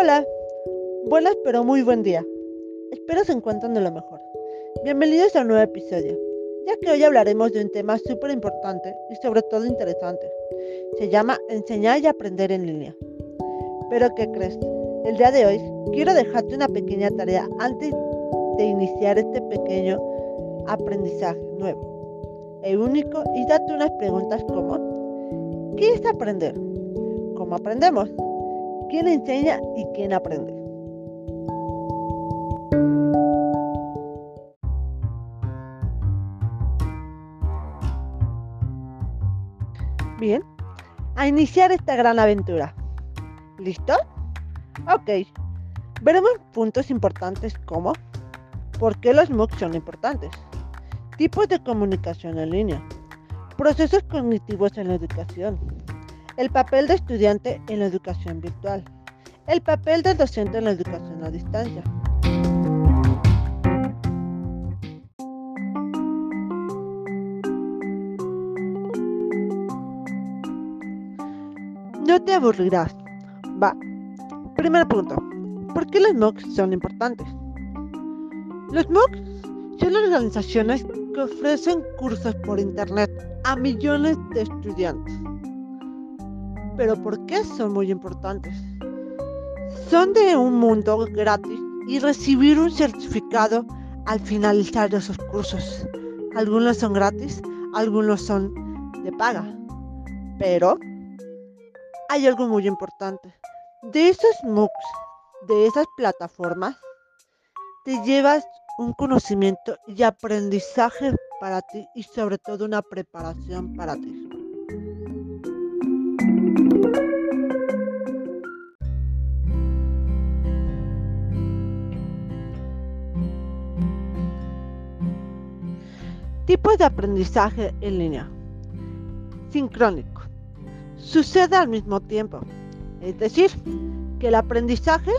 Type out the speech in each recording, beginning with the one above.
Hola, buenas pero muy buen día. Espero se encuentren de lo mejor. Bienvenidos a un nuevo episodio, ya que hoy hablaremos de un tema súper importante y sobre todo interesante. Se llama enseñar y aprender en línea. Pero ¿qué crees? El día de hoy quiero dejarte una pequeña tarea antes de iniciar este pequeño aprendizaje nuevo e único y date unas preguntas como ¿qué es aprender? ¿Cómo aprendemos? ¿Quién enseña y quién aprende? Bien, a iniciar esta gran aventura. ¿Listo? Ok. Veremos puntos importantes como ¿Por qué los MOOC son importantes? Tipos de comunicación en línea. Procesos cognitivos en la educación. El papel de estudiante en la educación virtual. El papel del docente en la educación a distancia. No te aburrirás. Va. Primer punto. ¿Por qué los MOOCs son importantes? Los MOOCs son organizaciones que ofrecen cursos por Internet a millones de estudiantes. Pero ¿por qué son muy importantes? Son de un mundo gratis y recibir un certificado al finalizar esos cursos. Algunos son gratis, algunos son de paga. Pero hay algo muy importante. De esos MOOCs, de esas plataformas, te llevas un conocimiento y aprendizaje para ti y sobre todo una preparación para ti. Tipos de aprendizaje en línea. Sincrónico. Sucede al mismo tiempo. Es decir, que el aprendizaje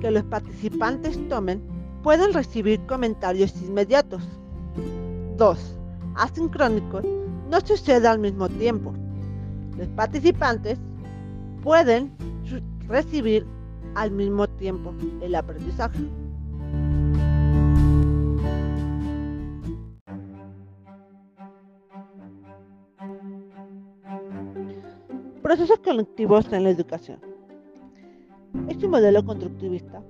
que los participantes tomen pueden recibir comentarios inmediatos. 2. Asincrónico. No sucede al mismo tiempo. Los participantes pueden recibir al mismo tiempo el aprendizaje. Procesos colectivos en la educación. Este modelo constructivista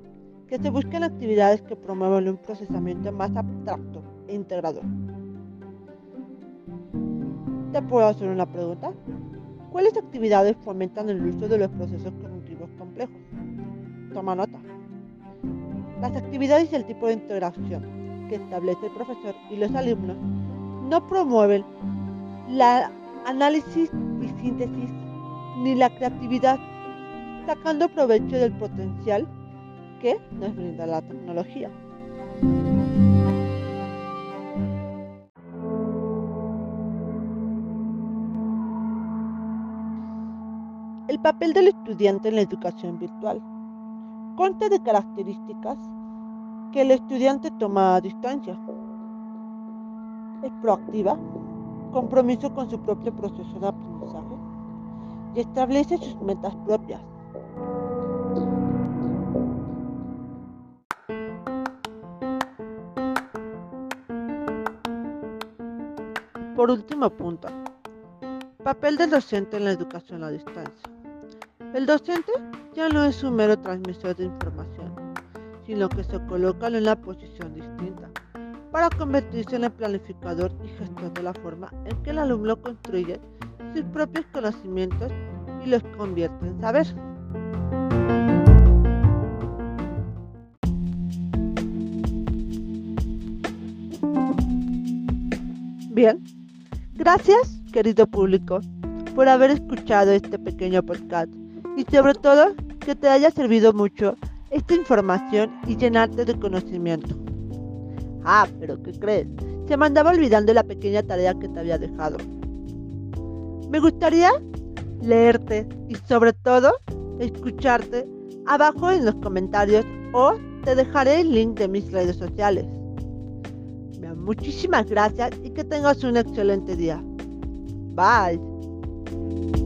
que se buscan actividades que promuevan un procesamiento más abstracto e integrador. ¿Te puedo hacer una pregunta? ¿Cuáles actividades fomentan el uso de los procesos cognitivos complejos? Toma nota. Las actividades y el tipo de interacción que establece el profesor y los alumnos no promueven la análisis y síntesis ni la creatividad, sacando provecho del potencial que nos brinda la tecnología. El papel del estudiante en la educación virtual consta de características que el estudiante toma a distancia. Es proactiva, compromiso con su propio proceso de aprendizaje y establece sus metas propias. Por último punto, papel del docente en la educación a distancia. El docente ya no es un mero transmisor de información, sino que se coloca en una posición distinta para convertirse en el planificador y gestor de la forma en que el alumno construye sus propios conocimientos y los convierte en saber. Bien, gracias querido público por haber escuchado este pequeño podcast y sobre todo que te haya servido mucho esta información y llenarte de conocimiento. Ah, pero ¿qué crees? Se me andaba olvidando la pequeña tarea que te había dejado. Me gustaría leerte y sobre todo escucharte abajo en los comentarios o te dejaré el link de mis redes sociales. Muchísimas gracias y que tengas un excelente día. Bye.